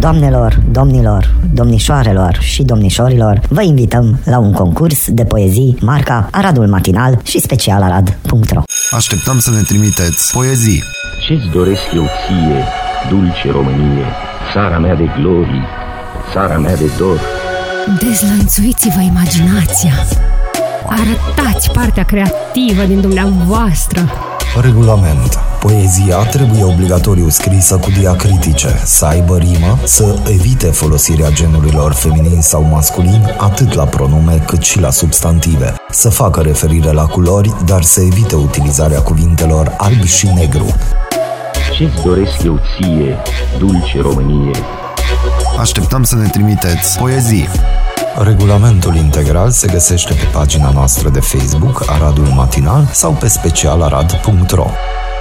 Doamnelor, domnilor, domnișoarelor și domnișorilor, vă invităm la un concurs de poezii marca Aradul Matinal și special arad.ro Așteptăm să ne trimiteți poezii. Ce-ți doresc eu ție, dulce Românie, țara mea de glorii, țara mea de dor? Dezlănțuiți-vă imaginația! Arătați partea creativă din dumneavoastră! Regulament. Poezia trebuie obligatoriu scrisă cu diacritice, să aibă rimă, să evite folosirea genurilor feminin sau masculin atât la pronume cât și la substantive, să facă referire la culori, dar să evite utilizarea cuvintelor alb și negru. Ce-ți doresc eu ție, dulce Românie? Așteptăm să ne trimiteți poezii. Regulamentul integral se găsește pe pagina noastră de Facebook Aradul Matinal sau pe specialarad.ro.